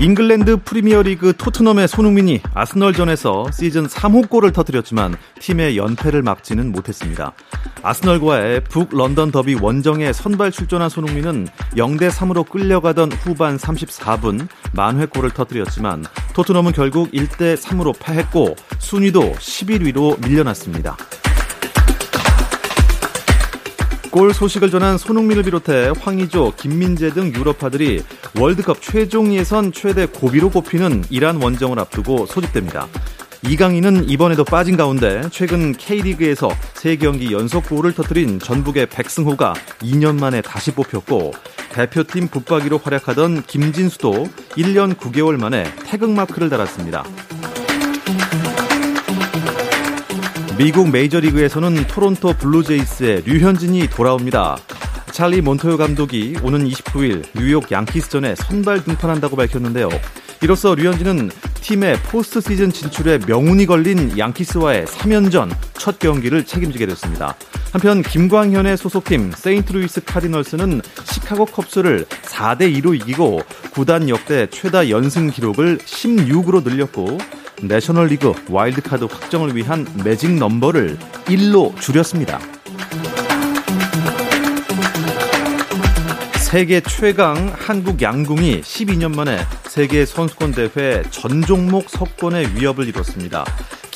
잉글랜드 프리미어리그 토트넘의 손흥민이 아스널전에서 시즌 3호 골을 터뜨렸지만 팀의 연패를 막지는 못했습니다. 아스널과의 북 런던 더비 원정에 선발 출전한 손흥민은 0대 3으로 끌려가던 후반 34분 만회골을 터뜨렸지만 토트넘은 결국 1대 3으로 패했고 순위도 11위로 밀려났습니다. 골 소식을 전한 손흥민을 비롯해 황의조, 김민재 등 유럽파들이 월드컵 최종 예선 최대 고비로 꼽히는 이란 원정을 앞두고 소집됩니다. 이강인은 이번에도 빠진 가운데 최근 K리그에서 3경기 연속 골을 터뜨린 전북의 백승호가 2년 만에 다시 뽑혔고 대표팀 붙박이로 활약하던 김진수도 1년 9개월 만에 태극마크를 달았습니다. 미국 메이저리그에서는 토론토 블루제이스의 류현진이 돌아옵니다. 찰리 몬토요 감독이 오는 29일 뉴욕 양키스전에 선발 등판한다고 밝혔는데요. 이로써 류현진은 팀의 포스트 시즌 진출에 명운이 걸린 양키스와의 3연전 첫 경기를 책임지게 됐습니다. 한편 김광현의 소속팀 세인트루이스 카디널스는 시카고 컵스를 4대 2로 이기고 구단 역대 최다 연승 기록을 16으로 늘렸고 내셔널리그 와일드카드 확정을 위한 매직 넘버를 1로 줄였습니다. 세계 최강 한국 양궁이 12년 만에 세계 선수권 대회 전 종목 석권의 위협을 이뤘습니다.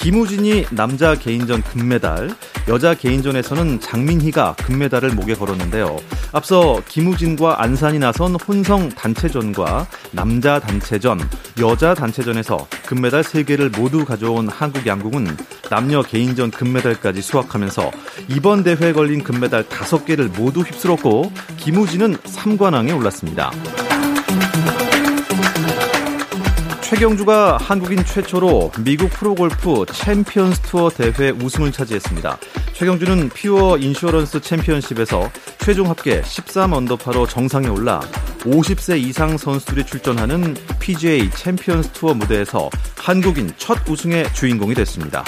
김우진이 남자 개인전 금메달, 여자 개인전에서는 장민희가 금메달을 목에 걸었는데요. 앞서 김우진과 안산이 나선 혼성 단체전과 남자 단체전, 여자 단체전에서 금메달 3개를 모두 가져온 한국 양궁은 남녀 개인전 금메달까지 수확하면서 이번 대회에 걸린 금메달 5개를 모두 휩쓸었고 김우진은 3관왕에 올랐습니다. 최경주가 한국인 최초로 미국 프로골프 챔피언스 투어 대회 우승을 차지했습니다. 최경주는 퓨어 인슈어런스 챔피언십에서 최종 합계 13언더파로 정상에 올라 50세 이상 선수들이 출전하는 PGA 챔피언스 투어 무대에서 한국인 첫 우승의 주인공이 됐습니다.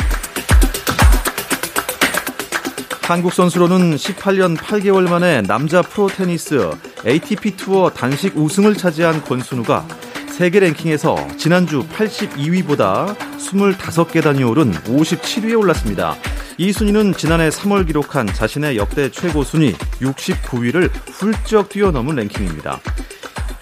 한국 선수로는 18년 8개월 만에 남자 프로 테니스 ATP 투어 단식 우승을 차지한 권순우가 세계 랭킹에서 지난주 82위보다 25계단이 오른 57위에 올랐습니다. 이 순위는 지난해 3월 기록한 자신의 역대 최고 순위 69위를 훌쩍 뛰어넘은 랭킹입니다.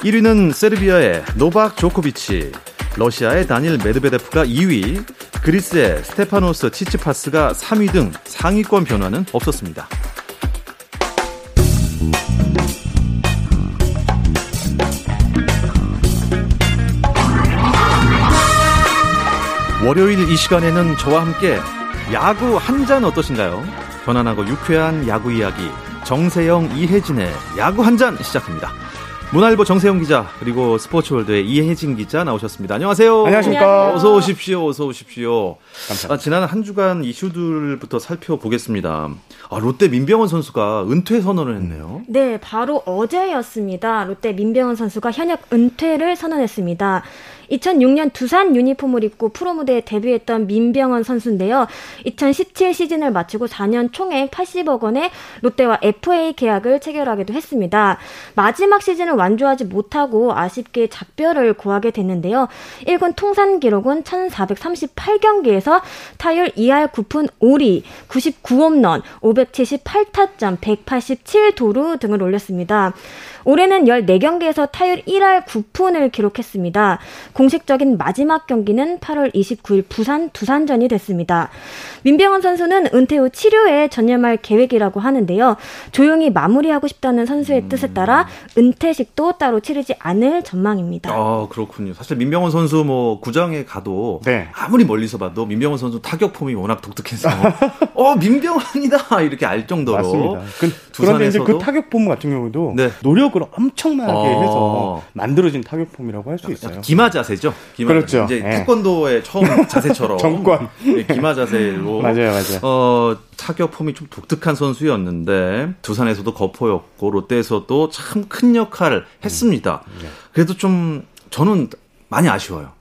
1위는 세르비아의 노박 조코비치, 러시아의 다닐 메드베데프가 2위, 그리스의 스테파노스 치치파스가 3위 등 상위권 변화는 없었습니다. 월요일 이 시간에는 저와 함께 야구 한 잔 어떠신가요? 편안하고 유쾌한 야구 이야기 정세영 이혜진의 야구 한 잔 시작합니다. 문화일보 정세영 기자 그리고 스포츠월드의 이혜진 기자 나오셨습니다. 안녕하세요. 안녕하십니까. 어서 오십시오. 어서 오십시오. 감사합니다. 아, 지난 한 주간 이슈들부터 살펴보겠습니다. 아, 롯데 민병헌 선수가 은퇴 선언을 했네요. 네, 바로 어제였습니다. 롯데 민병헌 선수가 현역 은퇴를 선언했습니다. 2006년 두산 유니폼을 입고 프로 무대에 데뷔했던 민병헌 선수인데요. 2017 시즌을 마치고 4년 총액 80억 원의 롯데와 FA 계약을 체결하기도 했습니다. 마지막 시즌을 완주하지 못하고 아쉽게 작별을 고하게 됐는데요. 1군 통산 기록은 1438경기에서 타율 2할 9푼 5리, 99홈런, 578타점, 187도루 등을 올렸습니다. 올해는 14경기에서 타율 1할 9푼을 기록했습니다. 공식적인 마지막 경기는 8월 29일 부산 두산전이 됐습니다. 민병헌 선수는 은퇴 후 치료에 전념할 계획이라고 하는데요. 조용히 마무리하고 싶다는 선수의 음. 뜻에 따라 은퇴식도 따로 치르지 않을 전망입니다. 아 그렇군요. 사실 민병헌 선수 뭐 구장에 가도 네. 아무리 멀리서 봐도 민병헌 선수 타격 폼이 워낙 독특해서 어 민병헌이다 이렇게 알 정도로 맞습니다. 그, 그런데 이제 그 타격 폼 같은 경우도 네. 노력 을 엄청나게 어. 해서 만들어진 타격 폼이라고 할 수 있어요. 기마 자세죠. 기마 그렇죠. 이제 네. 태권도의 처음 자세처럼 정권 네, 기마 자세로 맞아요, 맞아요. 어 타격 폼이 좀 독특한 선수였는데 두산에서도 거포였고 롯데에서도 참 큰 역할을 했습니다. 음, 네. 그래도 좀 저는 많이 아쉬워요.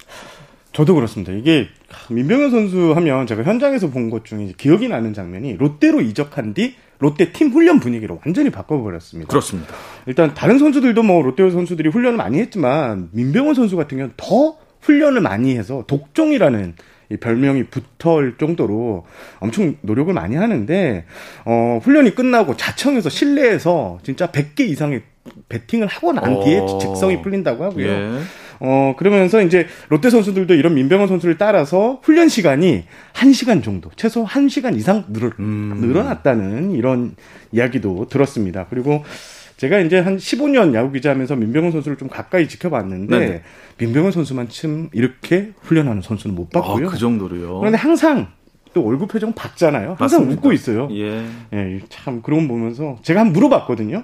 저도 그렇습니다. 이게 민병현 선수 하면 제가 현장에서 본 것 중에 기억이 나는 장면이 롯데로 이적한 뒤 롯데 팀 훈련 분위기를 완전히 바꿔버렸습니다. 그렇습니다. 일단 다른 선수들도 뭐 롯데 선수들이 훈련을 많이 했지만 민병헌 선수 같은 경우는 더 훈련을 많이 해서 독종이라는 이 별명이 붙을 정도로 엄청 노력을 많이 하는데 어 훈련이 끝나고 자청에서 실내에서 진짜 100개 이상의 배팅을 하고 난 뒤에 어... 직성이 풀린다고 하고요. 예. 어 그러면서 이제 롯데 선수들도 이런 민병헌 선수를 따라서 훈련 시간이 1시간 정도, 최소 1시간 이상 늘어, 음... 늘어났다는 이런 이야기도 들었습니다. 그리고 제가 이제 한 15년 야구 기자하면서 민병헌 선수를 좀 가까이 지켜봤는데 네네. 민병헌 선수만 참 이렇게 훈련하는 선수는 못 봤고요. 아, 그 정도로요. 그런데 항상 또 얼굴 표정 밝잖아요. 항상 맞습니다. 웃고 있어요. 예. 예, 참 그런 거 보면서 제가 한번 물어봤거든요.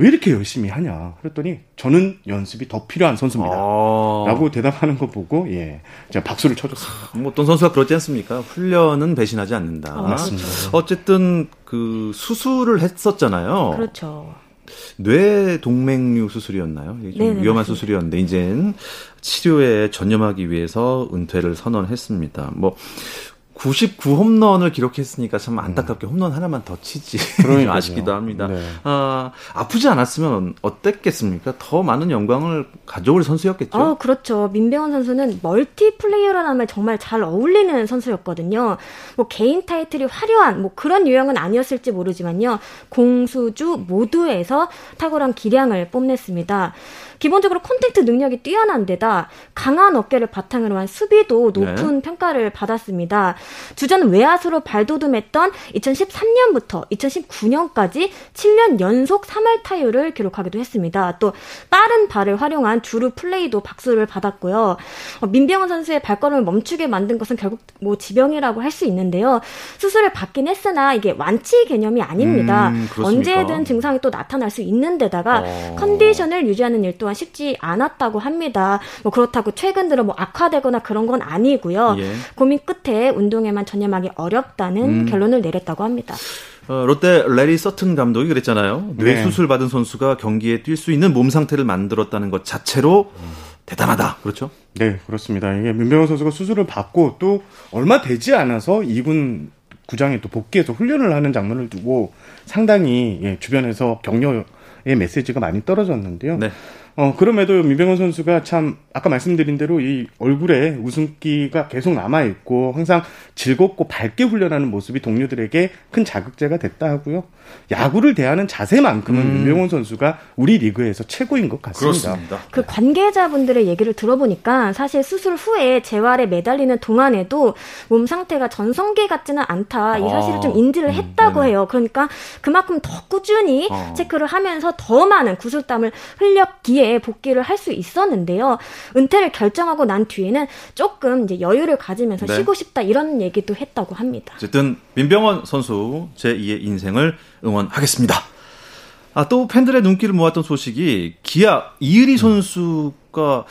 왜 이렇게 열심히 하냐? 그랬더니 저는 연습이 더 필요한 선수입니다. 아. 라고 대답하는 거 보고 예. 제가 박수를 쳐줬습니다. 뭐 어떤 선수가 그렇지 않습니까? 훈련은 배신하지 않는다. 아, 맞습니다. 어쨌든 그 수술을 했었잖아요. 그렇죠. 뇌 동맥류 수술이었나요? 좀 네네, 위험한 맞습니다. 수술이었는데 이젠 치료에 전념하기 위해서 은퇴를 선언했습니다. 뭐 99 홈런을 기록했으니까 참 안타깝게 음. 홈런 하나만 더 치지 아쉽기도 합니다. 네. 아, 아프지 않았으면 어땠겠습니까? 더 많은 영광을 가져올 선수였겠죠. 어, 그렇죠. 민병헌 선수는 멀티 플레이어라는 말 정말 잘 어울리는 선수였거든요. 뭐 개인 타이틀이 화려한 뭐 그런 유형은 아니었을지 모르지만요. 공수주 모두에서 탁월한 기량을 뽐냈습니다. 기본적으로 콘택트 능력이 뛰어난 데다 강한 어깨를 바탕으로 한 수비도 높은 네. 평가를 받았습니다. 주전 외야수로 발돋움했던 2013년부터 2019년까지 7년 연속 3할 타율을 기록하기도 했습니다. 또 빠른 발을 활용한 주루 플레이도 박수를 받았고요. 어, 민병헌 선수의 발걸음을 멈추게 만든 것은 결국 뭐 지병이라고 할 수 있는데요. 수술을 받긴 했으나 이게 완치 개념이 아닙니다. 음, 언제든 증상이 또 나타날 수 있는 데다가 어... 컨디션을 유지하는 일 또한 쉽지 않았다고 합니다. 뭐 그렇다고 최근 들어 뭐 악화되거나 그런 건 아니고요. 예. 고민 끝에 운동 에만 전념하기 어렵다는 음. 결론을 내렸다고 합니다. 어, 롯데 레리 서튼 감독이 그랬잖아요. 뇌 네. 수술 받은 선수가 경기에 뛸 수 있는 몸 상태를 만들었다는 것 자체로 대단하다. 그렇죠? 네, 그렇습니다. 이게 민병헌 선수가 수술을 받고 또 얼마 되지 않아서 2군 구장에 또 복귀해서 훈련을 하는 장면을 두고 상당히 예, 주변에서 격려 의 메시지가 많이 떨어졌는데요. 네. 어, 그럼에도 민병헌 선수가 참 아까 말씀드린 대로 이 얼굴에 웃음기가 계속 남아 있고 항상 즐겁고 밝게 훈련하는 모습이 동료들에게 큰 자극제가 됐다 하고요. 야구를 대하는 자세만큼은 음. 민병헌 선수가 우리 리그에서 최고인 것 같습니다. 그렇습니다. 그 관계자분들의 얘기를 들어보니까 사실 수술 후에 재활에 매달리는 동안에도 몸 상태가 전성기 같지는 않다. 이 사실을 좀 아, 인지를 음, 했다고 음, 해요. 그러니까 그만큼 더 꾸준히 어. 체크를 하면서 더 많은 구슬땀을 흘렸기에 복귀를 할 수 있었는데요. 은퇴를 결정하고 난 뒤에는 조금 이제 여유를 가지면서 네. 쉬고 싶다 이런 얘기도 했다고 합니다. 어쨌든 민병헌 선수 제2의 인생을 응원하겠습니다. 아, 또 팬들의 눈길을 모았던 소식이 기아 이의리 선수 가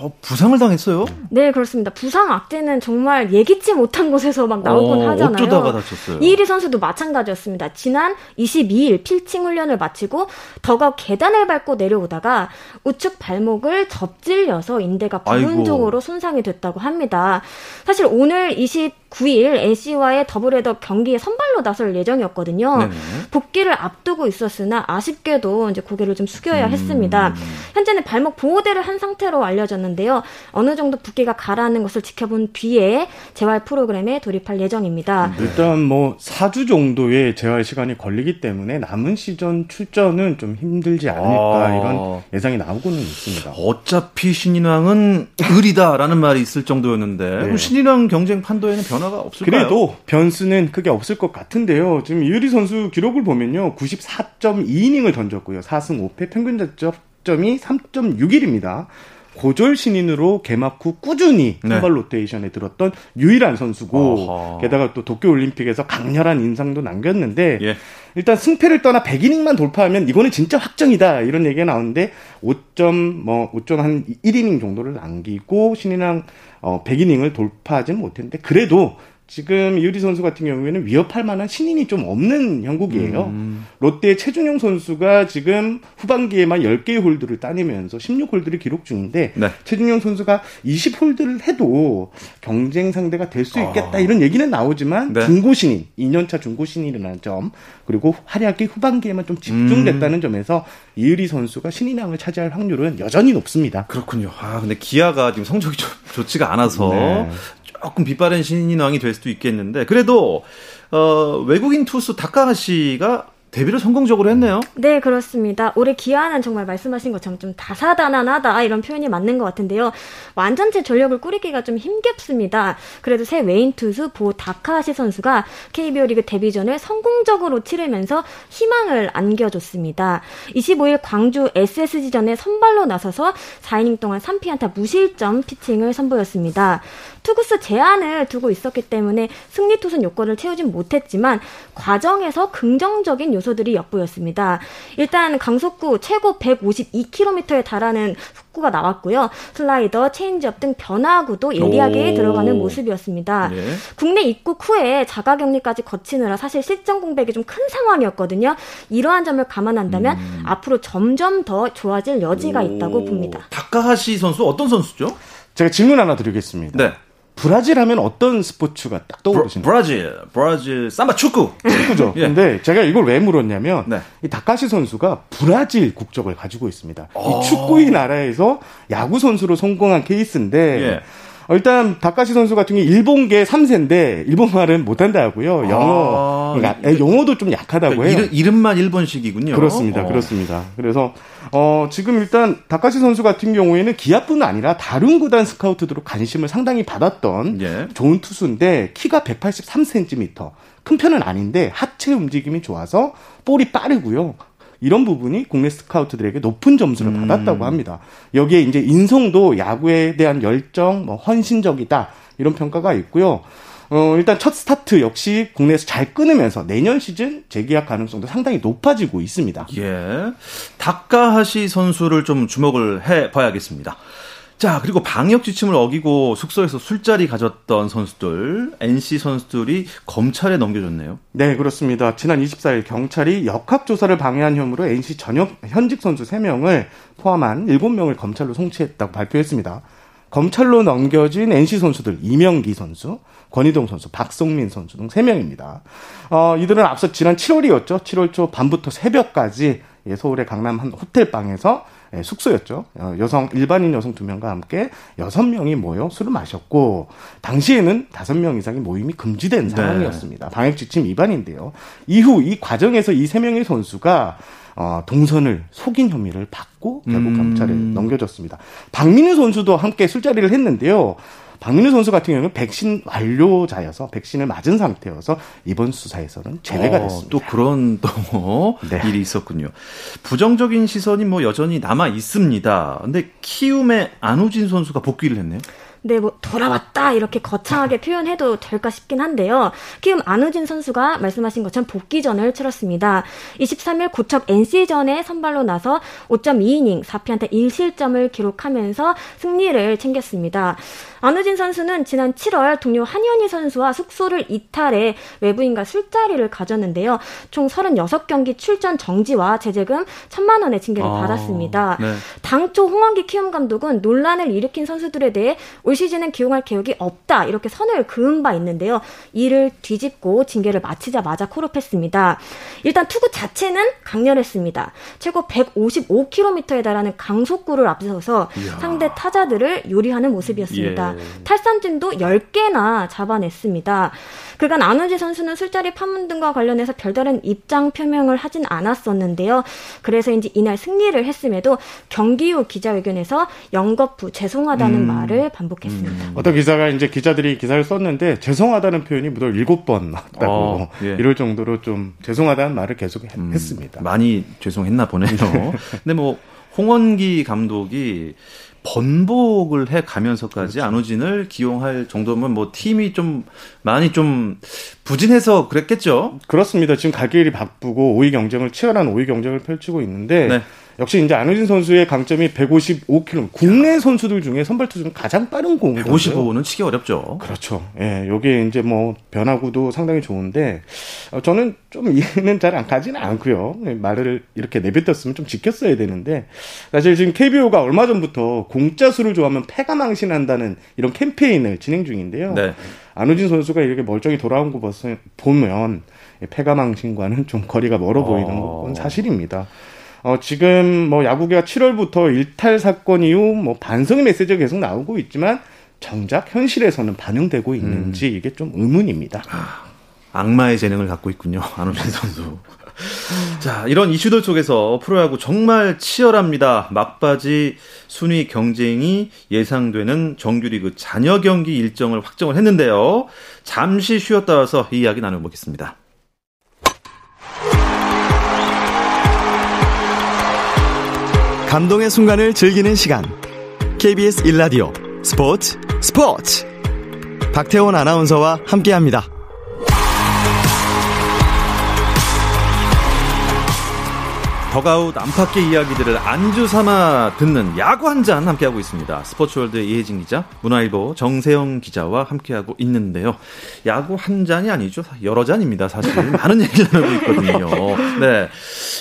어, 부상을 당했어요? 네, 그렇습니다. 부상 악재는 정말 예기치 못한 곳에서 막 나오곤 어, 하잖아요. 어쩌다가 다쳤어요? 이일이 선수도 마찬가지였습니다. 지난 22일 필칭 훈련을 마치고 더가 계단을 밟고 내려오다가 우측 발목을 접질려서 인대가 부분적으로 손상이 됐다고 합니다. 사실 오늘 20 9일 NC와의 더블헤더 경기에 선발로 나설 예정이었거든요. 네네. 복귀를 앞두고 있었으나 아쉽게도 이제 고개를 좀 숙여야 음... 했습니다. 현재는 발목 보호대를 한취 한 상태로 알려졌는데요. 어느 정도 붓기가 가라앉는 것을 지켜본 뒤에 재활 프로그램에 돌입할 예정입니다. 일단 뭐 4주 정도의 재활 시간이 걸리기 때문에 남은 시즌 출전은 좀 힘들지 않을까 아. 이런 예상이 나오고는 있습니다. 어차피 신인왕은 을이다라는 말이 있을 정도였는데 네. 신인왕 경쟁 판도에는 변화가 없을까요? 그래도 변수는 크게 없을 것 같은데요. 지금 이유리 선수 기록을 보면요. 94.2이닝을 던졌고요. 4승 5패 평균 자 점이 3.61입니다. 고졸 신인으로 개막 후 꾸준히 네. 선발 로테이션에 들었던 유일한 선수고 어허. 게다가 또 도쿄 올림픽에서 강렬한 인상도 남겼는데 예. 일단 승패를 떠나 100이닝만 돌파하면 이거는 진짜 확정이다 이런 얘기가 나오는데 5점 뭐 5점 한 1이닝 정도를 남기고 신인왕 어 100이닝을 돌파하지는 못했는데 그래도 지금 이유리 선수 같은 경우에는 위협할 만한 신인이 좀 없는 형국이에요. 음. 롯데의 최준용 선수가 지금 후반기에만 10개의 홀드를 따내면서 16홀드를 기록 중인데 네. 최준용 선수가 20홀드를 해도 경쟁 상대가 될 수 있겠다 아. 이런 얘기는 나오지만 네. 중고 신인, 2년차 중고 신인이라는 점 그리고 활약이 후반기에만 좀 집중됐다는 음. 점에서 이유리 선수가 신인왕을 차지할 확률은 여전히 높습니다. 그렇군요. 아 근데 기아가 지금 성적이 좀 좋지가 않아서 네. 조금 빛바랜 신인왕이 될 수도 있겠는데 그래도 어, 외국인 투수 다카하시가 데뷔를 성공적으로 했네요. 네, 그렇습니다. 올해 기아는 정말 말씀하신 것처럼 좀 다사다난하다 이런 표현이 맞는 것 같은데요. 완전체 전력을 꾸리기가 좀 힘겹습니다. 그래도 새 외인 투수 보 다카시 선수가 KBO 리그 데뷔전을 성공적으로 치르면서 희망을 안겨줬습니다. 25일 광주 SSG전에 선발로 나서서 4이닝 동안 3피안타 무실점 피칭을 선보였습니다. 투구수 제한을 두고 있었기 때문에 승리 투수 요건을 채우진 못했지만 과정에서 긍정적인 요소들이 엿보였습니다. 일단 강속구 최고 152km에 달하는 속구가 나왔고요. 슬라이더, 체인지업 등 변화구도 예리하게 오. 들어가는 모습이었습니다. 예. 국내 입국 후에 자가격리까지 거치느라 사실 실전 공백이 좀 큰 상황이었거든요. 이러한 점을 감안한다면 음. 앞으로 점점 더 좋아질 여지가 오. 있다고 봅니다. 다카하시 선수 어떤 선수죠? 제가 질문 하나 드리겠습니다. 네. 브라질 하면 어떤 스포츠가 딱 떠오르시나요? 브라질, 브라질 삼바 축구. 축구죠. 예. 근데 제가 이걸 왜 물었냐면 네. 이 다카시 선수가 브라질 국적을 가지고 있습니다. 이 아. 축구의 나라에서 야구 선수로 성공한 케이스인데 예. 어, 일단 다카시 선수 같은 경우 일본계 3세인데 일본말은 못한다고요. 영어 아, 그러니까 영어도 좀 약하다고 그러니까 해요. 이름, 만 일본식이군요. 그렇습니다. 어. 그렇습니다. 그래서 어, 지금 일단 다카하시 선수 같은 경우에는 기아뿐 아니라 다른 구단 스카우트들로 관심을 상당히 받았던 예. 좋은 투수인데 키가 183cm 큰 편은 아닌데 하체 움직임이 좋아서 볼이 빠르고요. 이런 부분이 국내 스카우트들에게 높은 점수를 음. 받았다고 합니다. 여기에 이제 인성도 야구에 대한 열정, 뭐 헌신적이다 이런 평가가 있고요. 어, 일단 첫 스타트 역시 국내에서 잘 끊으면서 내년 시즌 재계약 가능성도 상당히 높아지고 있습니다. 예. 다카하시 선수를 좀 주목을 해 봐야겠습니다. 자, 그리고 방역 지침을 어기고 숙소에서 술자리 가졌던 선수들, NC 선수들이 검찰에 넘겨졌네요. 네, 그렇습니다. 지난 24일 경찰이 역학조사를 방해한 혐의로 NC 전역 현직 선수 3명을 포함한 7명을 검찰로 송치했다고 발표했습니다. 검찰로 넘겨진 NC 선수들 이명기 선수, 권희동 선수, 박성민 선수 등 3명입니다. 어, 이들은 앞서 지난 7월이었죠. 7월 초 밤부터 새벽까지 예, 서울의 강남 한 호텔 방에서 예, 숙소였죠. 어, 여성 일반인 여성 두 명과 함께 여섯 명이 모여 술을 마셨고 당시에는 다섯 명 이상의 모임이 금지된 네. 상황이었습니다. 방역 지침 위반인데요. 이후 이 과정에서 이 세 명의 선수가 어, 동선을 속인 혐의를 받고 결국 음. 경찰에 넘겨졌습니다. 박민우 선수도 함께 술자리를 했는데요. 박민우 선수 같은 경우는 백신 완료자여서 백신을 맞은 상태여서 이번 수사에서는 제외가 어, 됐습니다. 또 그런 또 네. 일이 있었군요. 부정적인 시선이 뭐 여전히 남아 있습니다. 근데 키움의 안우진 선수가 복귀를 했네요. 네, 뭐 돌아왔다 이렇게 거창하게 표현해도 될까 싶긴 한데요. 키움 안우진 선수가 말씀하신 것처럼 복귀전을 치렀습니다. 23일 고척 NC전에 선발로 나서 5.2이닝 4피한테 1실점을 기록하면서 승리를 챙겼습니다. 안우진 선수는 지난 7월 동료 한현희 선수와 숙소를 이탈해 외부인과 술자리를 가졌는데요. 총 36경기 출전 정지와 제재금 1천만 원의 징계를 아, 받았습니다. 네. 당초 홍원기 키움 감독은 논란을 일으킨 선수들에 대해 올 시즌은 기용할 계획이 없다 이렇게 선을 그은 바 있는데요. 이를 뒤집고 징계를 마치자마자 콜업했습니다. 일단 투구 자체는 강렬했습니다. 최고 155km에 달하는 강속구를 앞서서 이야. 상대 타자들을 요리하는 모습이었습니다. 예. 탈삼진도 10개나 잡아냈습니다. 그간 안우지 선수는 술자리 파문 등과 관련해서 별다른 입장 표명을 하진 않았었는데요. 그래서인지 이날 승리를 했음에도 경기 후 기자회견에서 영거푸 죄송하다는 음. 말을 반복했습니다. 음. 어떤 기자가 이제 기자들이 기사를 썼는데 죄송하다는 표현이 무려 일곱 번 나왔다고 어, 예. 이럴 정도로 좀 죄송하다는 말을 계속 음, 했습니다. 많이 죄송했나 보네요. 근데 뭐 홍원기 감독이 번복을 해 가면서까지 그렇죠. 안호진을 기용할 정도면 뭐 팀이 좀 많이 좀 부진해서 그랬겠죠. 그렇습니다. 지금 갈 길이 바쁘고 5위 경쟁을 치열한 5위 경쟁을 펼치고 있는데 네. 역시 이제 안우진 선수의 강점이 155km. 국내 선수들 중에 선발 투수 중 가장 빠른 공. 155는 치기 어렵죠. 그렇죠. 예, 요게 이제 뭐 변화구도 상당히 좋은데 어, 저는 좀 이해는 잘 안 가지는 않고요. 예, 말을 이렇게 내뱉었으면 좀 지켰어야 되는데 사실 지금 KBO가 얼마 전부터 공짜 수를 좋아하면 패가 망신한다는 이런 캠페인을 진행 중인데요. 네. 안우진 선수가 이렇게 멀쩡히 돌아온 거 보면 패가 망신과는 좀 거리가 멀어 보이는 어... 건 사실입니다. 어, 지금 뭐 야구계가 7월부터 일탈 사건 이후 뭐 반성의 메시지가 계속 나오고 있지만 정작 현실에서는 반영되고 있는지 음. 이게 좀 의문입니다. 아, 악마의 재능을 갖고 있군요. 안호진 선수. 자, 이런 이슈들 속에서 프로야구 정말 치열합니다. 막바지 순위 경쟁이 예상되는 정규리그 잔여 경기 일정을 확정을 했는데요. 잠시 쉬었다 와서 이 이야기 나눠보겠습니다. 감동의 순간을 즐기는 시간. KBS 일라디오 스포츠 스포츠. 박태원 아나운서와 함께합니다. 더가웃 안팎의 이야기들을 안주 삼아 듣는 야구 한 잔 함께하고 있습니다. 스포츠월드 이혜진 기자, 문화일보 정세영 기자와 함께하고 있는데요. 야구 한 잔이 아니죠. 여러 잔입니다. 사실 많은 얘기를 나누고 있거든요. 네.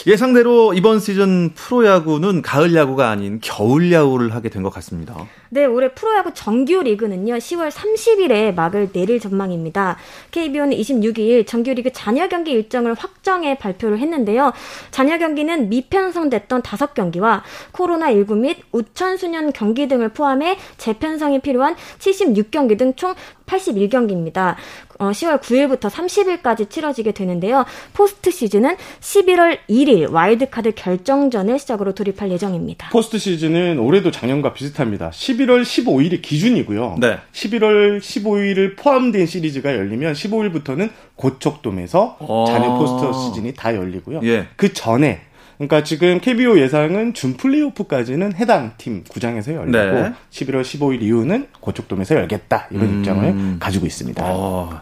예상대로 이번 시즌 프로야구는 가을 야구가 아닌 겨울 야구를 하게 된 것 같습니다. 네, 올해 프로야구 정규 리그는요, 10월 30일에 막을 내릴 전망입니다. KBO는 26일 정규리그 잔여 경기 일정을 확정해 발표를 했는데요. 잔여 경기는 미편성됐던 5경기와 코로나19 및 우천순연 경기 등을 포함해 재편성이 필요한 76경기 등 총 81경기입니다. 어, 10월 9일부터 30일까지 치러지게 되는데요. 포스트 시즌은 11월 1일 와일드카드 결정전을 시작으로 돌입할 예정입니다. 포스트 시즌은 올해도 작년과 비슷합니다. 11월 15일이 기준이고요. 네. 11월 15일을 포함된 시리즈가 열리면 15일부터는 고척돔에서 어... 잔여 포스트 시즌이 다 열리고요. 예. 그 전에 그러니까 지금 KBO 예상은 준 플레이오프까지는 해당 팀 구장에서 열리고 네. 11월 15일 이후는 고척돔에서 열겠다 이런 음... 입장을 가지고 있습니다. 어...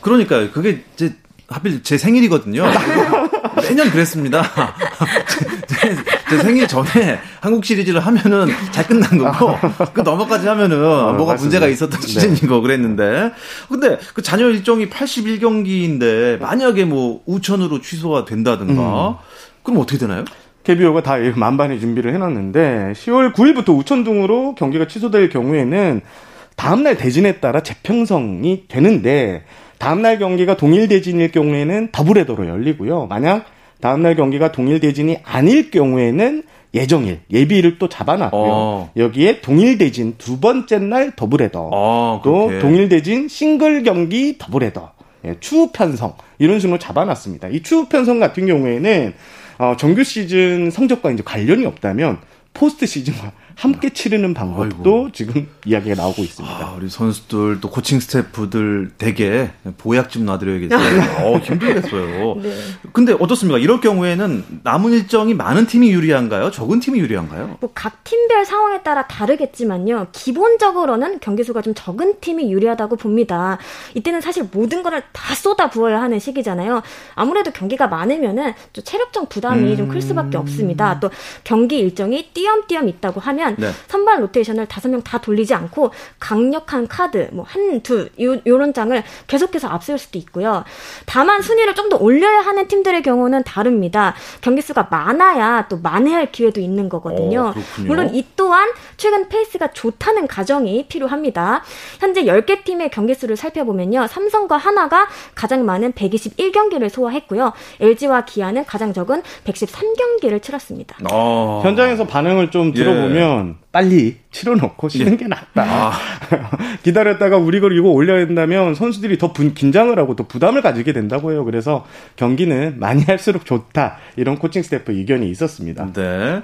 그러니까 그게 이제 하필 제 생일이거든요. 매년 그랬습니다. 제, 제, 생일 전에 한국 시리즈를 하면은 잘 끝난 거고, 그 넘어까지 하면은 어, 뭐가 맞습니다. 문제가 있었던 네. 시즌이고 그랬는데, 근데 그 잔여 일정이 81경기인데, 만약에 뭐 우천으로 취소가 된다든가, 음. 그럼 어떻게 되나요? KBO가 다 만반의 준비를 해놨는데 10월 9일부터 우천 등으로 경기가 취소될 경우에는 다음날 대진에 따라 재편성이 되는데 다음날 경기가 동일 대진일 경우에는 더블헤더로 열리고요. 만약 다음날 경기가 동일 대진이 아닐 경우에는 예정일 예비일을 또 잡아놨고요. 어. 여기에 동일 대진 두 번째 날 더블헤더 어, 또 동일 대진 싱글 경기 더블헤더 예, 추후 편성 이런 식으로 잡아놨습니다. 이 추후 편성 같은 경우에는 어, 정규 시즌 성적과 이제 관련이 없다면 포스트 시즌과 함께 치르는 방법도 아이고. 지금 이야기가 나오고 있습니다. 아, 우리 선수들 또 코칭 스태프들 대개 보약 좀 놔드려야겠어요. 어, 힘들겠어요. 네. 근데 어떻습니까? 이럴 경우에는 남은 일정이 많은 팀이 유리한가요? 적은 팀이 유리한가요? 뭐 각 팀별 상황에 따라 다르겠지만요. 기본적으로는 경기 수가 좀 적은 팀이 유리하다고 봅니다. 이때는 사실 모든 거를 다 쏟아 부어야 하는 시기잖아요. 아무래도 경기가 많으면은 좀 체력적 부담이 음... 좀클 수밖에 없습니다. 또 경기 일정이 띄엄띄엄 있다고 하면 뭐냐면 네. 선발 로테이션을 다섯 명 다 돌리지 않고 강력한 카드 뭐 한, 두 요, 요런 장을 계속해서 앞세울 수도 있고요. 다만 순위를 좀 더 올려야 하는 팀들의 경우는 다릅니다. 경기 수가 많아야 또 만회할 기회도 있는 거거든요. 어, 물론 이 또한 최근 페이스가 좋다는 가정이 필요합니다. 현재 10개 팀의 경기 수를 살펴보면요. 삼성과 한화가 가장 많은 121경기를 소화했고요. LG와 기아는 가장 적은 113경기를 치렀습니다. 어... 현장에서 반응을 좀 들어보면 예. 빨리 치러놓고 쉬는 예. 게 낫다. 아. 기다렸다가 우리 걸 이거 올려야 된다면 선수들이 더 분, 긴장을 하고 또 부담을 가지게 된다고 해요. 그래서 경기는 많이 할수록 좋다. 이런 코칭 스태프 의견이 있었습니다. 네.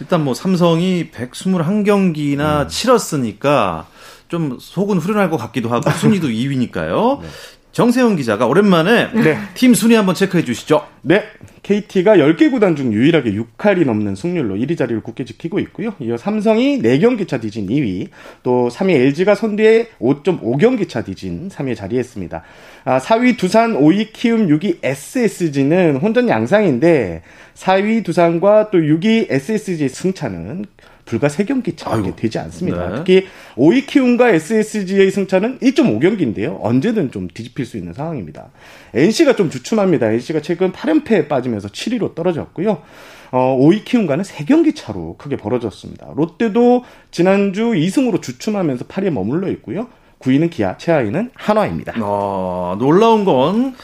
일단 뭐 삼성이 121경기나 음. 치렀으니까 좀 속은 후련할 것 같기도 하고 순위도 2위니까요. 네. 정세훈 기자가 오랜만에 네. 팀 순위 한번 체크해 주시죠. 네. KT가 10개 구단 중 유일하게 6할이 넘는 승률로 1위 자리를 굳게 지키고 있고요. 이어 삼성이 4경기 차 뒤진 2위, 또 3위 LG가 선두에 5.5경기 차 뒤진 3위에 자리했습니다. 아, 4위 두산, 5위 키움, 6위 SSG는 혼전 양상인데 4위 두산과 또 6위 SSG 승차는 불과 3경기 차밖에 되지 않습니다. 네. 특히 5위 키움과 SSG의 승차는 1.5경기인데요. 언제든 좀 뒤집힐 수 있는 상황입니다. NC가 좀 주춤합니다. NC가 최근 8연패에 빠지면서 7위로 떨어졌고요. 어, 5위 키움과는 3경기 차로 크게 벌어졌습니다. 롯데도 지난주 2승으로 주춤하면서 8위에 머물러 있고요. 9위는 기아, 최하위는 한화입니다. 어, 놀라운 건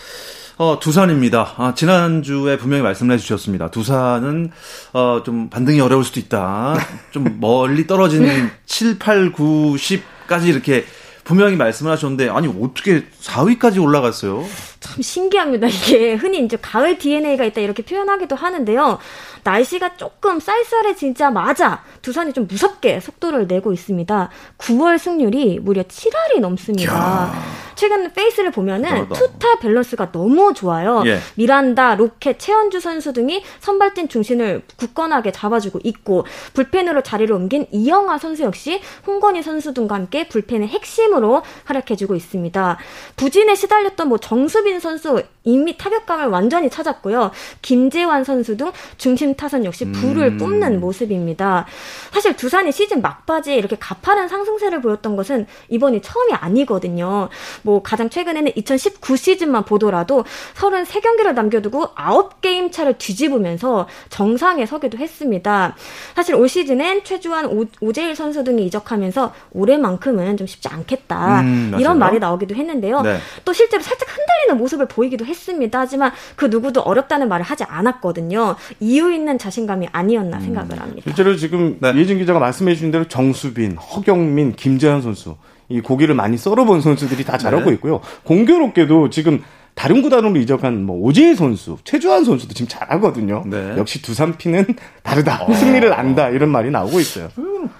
어, 두산입니다. 아, 지난주에 분명히 말씀을 해주셨습니다. 두산은, 어, 좀 반등이 어려울 수도 있다. 좀 멀리 떨어진 7, 8, 9, 10까지 이렇게 분명히 말씀을 하셨는데, 아니, 어떻게 4위까지 올라갔어요? 참 신기합니다. 이게 흔히 이제 가을 DNA가 있다 이렇게 표현하기도 하는데요. 날씨가 조금 쌀쌀해진자마자 두산이 좀 무섭게 속도를 내고 있습니다. 9월 승률이 무려 7할이 넘습니다. 야. 최근 페이스를 보면은 투타 밸런스가 너무 좋아요. 예. 미란다, 로켓, 최원준 선수 등이 선발진 중심을 굳건하게 잡아주고 있고 불펜으로 자리를 옮긴 이영하 선수 역시 홍건희 선수 등과 함께 불펜의 핵심으로 활약해주고 있습니다. 부진에 시달렸던 뭐 정수빈 선수 이미 타격감을 완전히 찾았고요. 김재환 선수 등 중심 타선 역시 불을 음. 뿜는 모습입니다. 사실 두산이 시즌 막바지에 이렇게 가파른 상승세를 보였던 것은 이번이 처음이 아니거든요. 뭐 가장 최근에는 2019 시즌만 보더라도 33경기를 남겨두고 9게임 차를 뒤집으면서 정상에 서기도 했습니다. 사실 올 시즌엔 최주환, 오, 재일 선수 등이 이적하면서 올해만큼은 좀 쉽지 않겠다. 음, 이런 말이 나오기도 했는데요. 네. 또 실제로 살짝 흔들리는 모습을 보이기도 했 습니다. 하지만 그 누구도 어렵다는 말을 하지 않았거든요. 이유 있는 자신감이 아니었나 음. 생각을 합니다. 실제로 지금 네. 이혜진 기자가 말씀해 주신 대로 정수빈, 허경민, 김재현 선수 이 고기를 많이 썰어본 선수들이 다 잘하고 네. 있고요. 공교롭게도 지금 다른 구단으로 이적한 뭐 오재일 선수, 최주환 선수도 지금 잘하거든요. 네. 역시 두산 피는 다르다. 어. 승리를 안다. 이런 말이 나오고 있어요.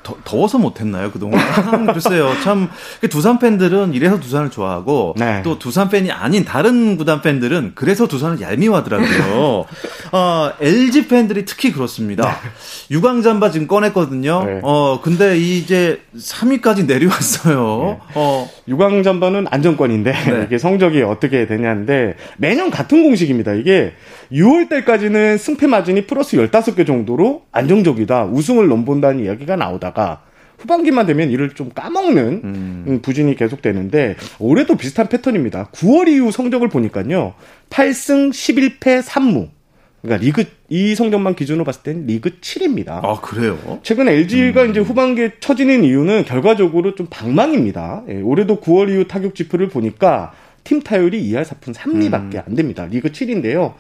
더, 더워서 못했나요 그동안? 글쎄요. 참 두산 팬들은 이래서 두산을 좋아하고 네. 또 두산 팬이 아닌 다른 구단 팬들은 그래서 두산을 얄미워하더라고요. 어, LG 팬들이 특히 그렇습니다. 네. 유광 잠바 지금 꺼냈거든요. 네. 어 근데 이제 3위까지 내려왔어요. 네. 어 유광 잠바는 안정권인데 네. 이게 성적이 어떻게 되냐 인데 매년 같은 공식입니다. 이게 6월 달까지는 승패 마진이 플러스 15개 정도로 안정적이다. 우승을 넘본다는 이야기가 나오다가 후반기만 되면 이를 좀 까먹는 음. 음. 부진이 계속되는데 올해도 비슷한 패턴입니다. 9월 이후 성적을 보니까요. 8승 11패 3무. 그러니까 리그 이 성적만 기준으로 봤을 땐 리그 7입니다. 아 그래요? 최근 LG가 음. 이제 후반기에 처지는 이유는 결과적으로 좀 방망입니다. 예, 올해도 9월 이후 타격 지표를 보니까 팀 타율이 2할 4푼 3리밖에 음. 안 됩니다. 리그 7인데요.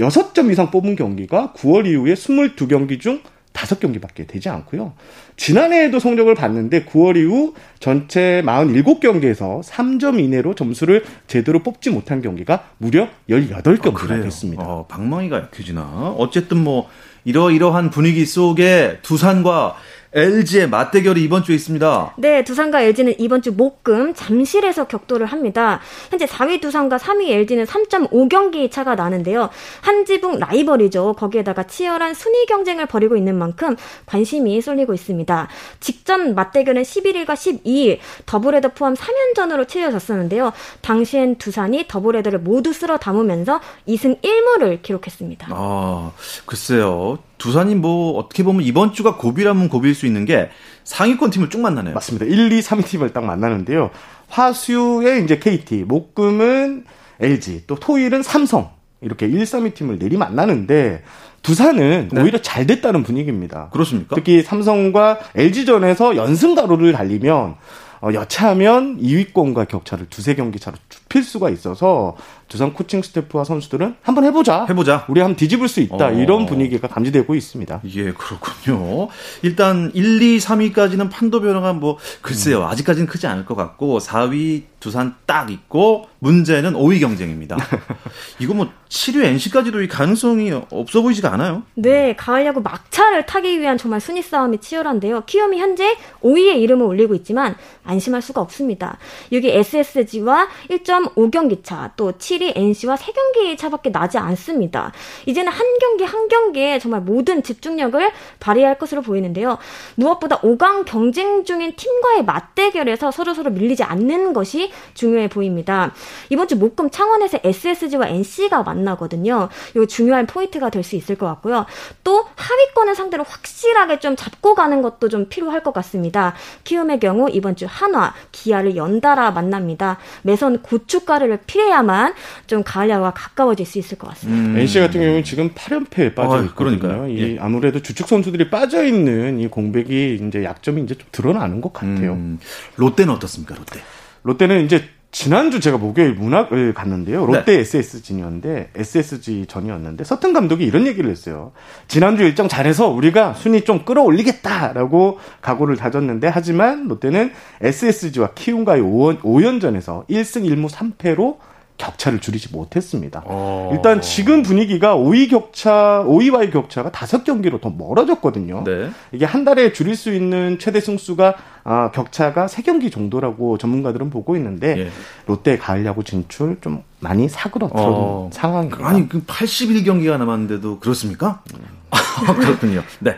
6점 이상 뽑은 경기가 9월 이후에 22경기 중 5경기밖에 되지 않고요. 지난해에도 성적을 봤는데 9월 이후 전체 47경기에서 3점 이내로 점수를 제대로 뽑지 못한 경기가 무려 18경기가 아, 됐습니다. 어, 방망이가 약해지나? 어쨌든 뭐 이러이러한 분위기 속에 두산과 LG의 맞대결이 이번 주에 있습니다. 네, 두산과 LG는 이번 주 목금 잠실에서 격돌을 합니다. 현재 4위 두산과 3위 LG는 3.5경기 차가 나는데요. 한 지붕 라이벌이죠. 거기에다가 치열한 순위 경쟁을 벌이고 있는 만큼 관심이 쏠리고 있습니다. 직전 맞대결은 11일과 12일 더블헤더 포함 3연전으로 치러졌었는데요. 당시엔 두산이 더블헤더를 모두 쓸어 담으면서 2승 1무를 기록했습니다. 아, 글쎄요. 두산이 뭐 어떻게 보면 이번 주가 고비라면 고비일 수 있는 게 상위권 팀을 쭉 만나네요. 맞습니다. 1, 2, 3 팀을 딱 만나는데요. 화수에 이제 KT, 목금은 LG, 또 토일은 삼성 이렇게 1, 3위 팀을 내리 만나는데 두산은 네. 오히려 잘 됐다는 분위기입니다. 그렇습니까? 특히 삼성과 LG전에서 연승 가로를 달리면 어, 여차하면 2위권과 격차를 두세 경기 차로 좁힐 수가 있어서 두산 코칭 스태프와 선수들은 한번 해보자. 해보자. 우리 한번 뒤집을 수 있다. 어. 이런 분위기가 감지되고 있습니다. 예, 그렇군요. 일단 1, 2, 3위까지는 판도 변화가 뭐 글쎄요. 음. 아직까지는 크지 않을 것 같고 4위 두산 딱 있고 문제는 5위 경쟁입니다. 이거 뭐 7위 NC까지도 이 가능성이 없어 보이지가 않아요. 네, 가을 야구 막차를 타기 위한 정말 순위 싸움이 치열한데요. 키움이 현재 5위에 이름을 올리고 있지만 안심할 수가 없습니다. 여기 SSG와 1.5경기 차, 또 7위 NC와 3경기 차밖에 나지 않습니다. 이제는 한 경기 한 경기에 정말 모든 집중력을 발휘할 것으로 보이는데요. 무엇보다 5강 경쟁 중인 팀과의 맞대결에서 서로서로 밀리지 않는 것이 중요해 보입니다. 이번 주 목금 창원에서 SSG와 NC가 만나거든요. 이거 중요한 포인트가 될 수 있을 것 같고요. 또 하위권을 상대로 확실하게 좀 잡고 가는 것도 좀 필요할 것 같습니다. 키움의 경우 이번 주 한화, 기아를 연달아 만납니다. 매서운 고춧가루를 피해야만 좀 가을 야구가 가까워질 수 있을 것 같습니다. 음. NC 같은 경우는 지금 8연패에 빠져 있거든요. 아, 그러니까요. 이 예. 아무래도 주축 선수들이 빠져 있는 이 공백이 이제 약점이 이제 좀 드러나는 것 같아요. 음. 롯데는 어떻습니까, 롯데? 롯데는 이제 지난주 제가 목요일 문학을 갔는데요. 롯데 네. SSG였는데 SSG 전이었는데 서튼 감독이 이런 얘기를 했어요. 지난주 일정 잘해서 우리가 순위 좀 끌어올리겠다라고 각오를 다졌는데 하지만 롯데는 SSG와 키움과의 5연, 5연전에서 1승 1무 3패로 격차를 줄이지 못했습니다. 어... 일단 지금 분위기가 5위 격차, 5위와의 격차가 5경기로 더 멀어졌거든요. 네. 이게 한 달에 줄일 수 있는 최대 승수가 아, 격차가 3경기 정도라고 전문가들은 보고 있는데 예. 롯데 가을 야구 진출 좀 많이 사그러뜨는 어... 상황입니다. 아니, 그 81경기가 남았는데도 그렇습니까? 음. 그렇군요. 네.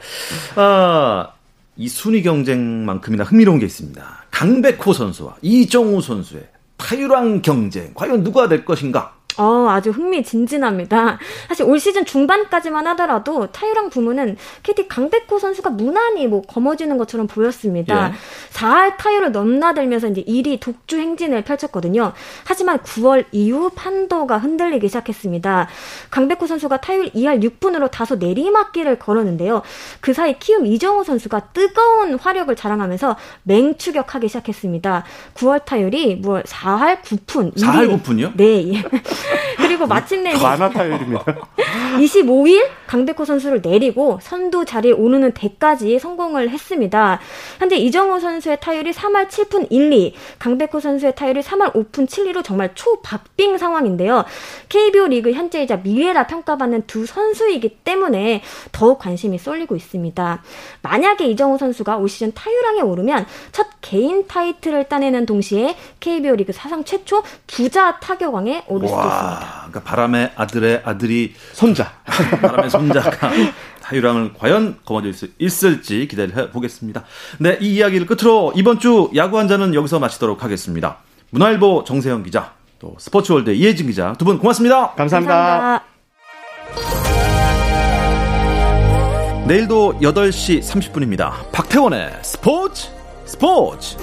아, 이 순위 경쟁만큼이나 흥미로운 게 있습니다. 강백호 선수와 이정우 선수의 타유랑 경쟁 과연 누가 될 것인가? 어, 아주 흥미진진합니다. 사실 올 시즌 중반까지만 하더라도 타이랑 부문은 KT 강백호 선수가 무난히 뭐 거머쥐는 것처럼 보였습니다. 예. 4할 타율을 넘나들면서 이제 1위 독주 행진을 펼쳤거든요. 하지만 9월 이후 판도가 흔들리기 시작했습니다. 강백호 선수가 타율 2할 6분으로 다소 내리막길을 걸었는데요. 그 사이 키움 이정우 선수가 뜨거운 화력을 자랑하면서 맹추격하기 시작했습니다. 9월 타율이 뭐 4할 9푼. 4할 9푼이요? 네. 예. 그리고 마침내 관화 타율입니다. 25일 강백호 선수를 내리고 선두 자리에 오르는 데까지 성공을 했습니다. 현재 이정우 선수의 타율이 3할 7푼 1, 2, 강백호 선수의 타율이 3할 5푼 7, 2로 정말 초박빙 상황인데요. KBO 리그 현재이자 미래라 평가받는 두 선수이기 때문에 더욱 관심이 쏠리고 있습니다. 만약에 이정우 선수가 올 시즌 타율왕에 오르면 첫 개인 타이틀을 따내는 동시에 KBO 리그 사상 최초 부자 타격왕에 오를 수도 있습니다. 그러니까 바람의 아들의 아들이 손자. 바람의 손자가 타유랑을 과연 거머쥘 수 있을지 기대해 보겠습니다. 네, 이 이야기를 끝으로 이번 주 야구 한자는 여기서 마치도록 하겠습니다. 문화일보 정세영 기자, 또 스포츠월드 이혜진 기자 두 분 고맙습니다. 감사합니다. 감사합니다. 내일도 8시 30분입니다. 박태원의 스포츠 스포츠!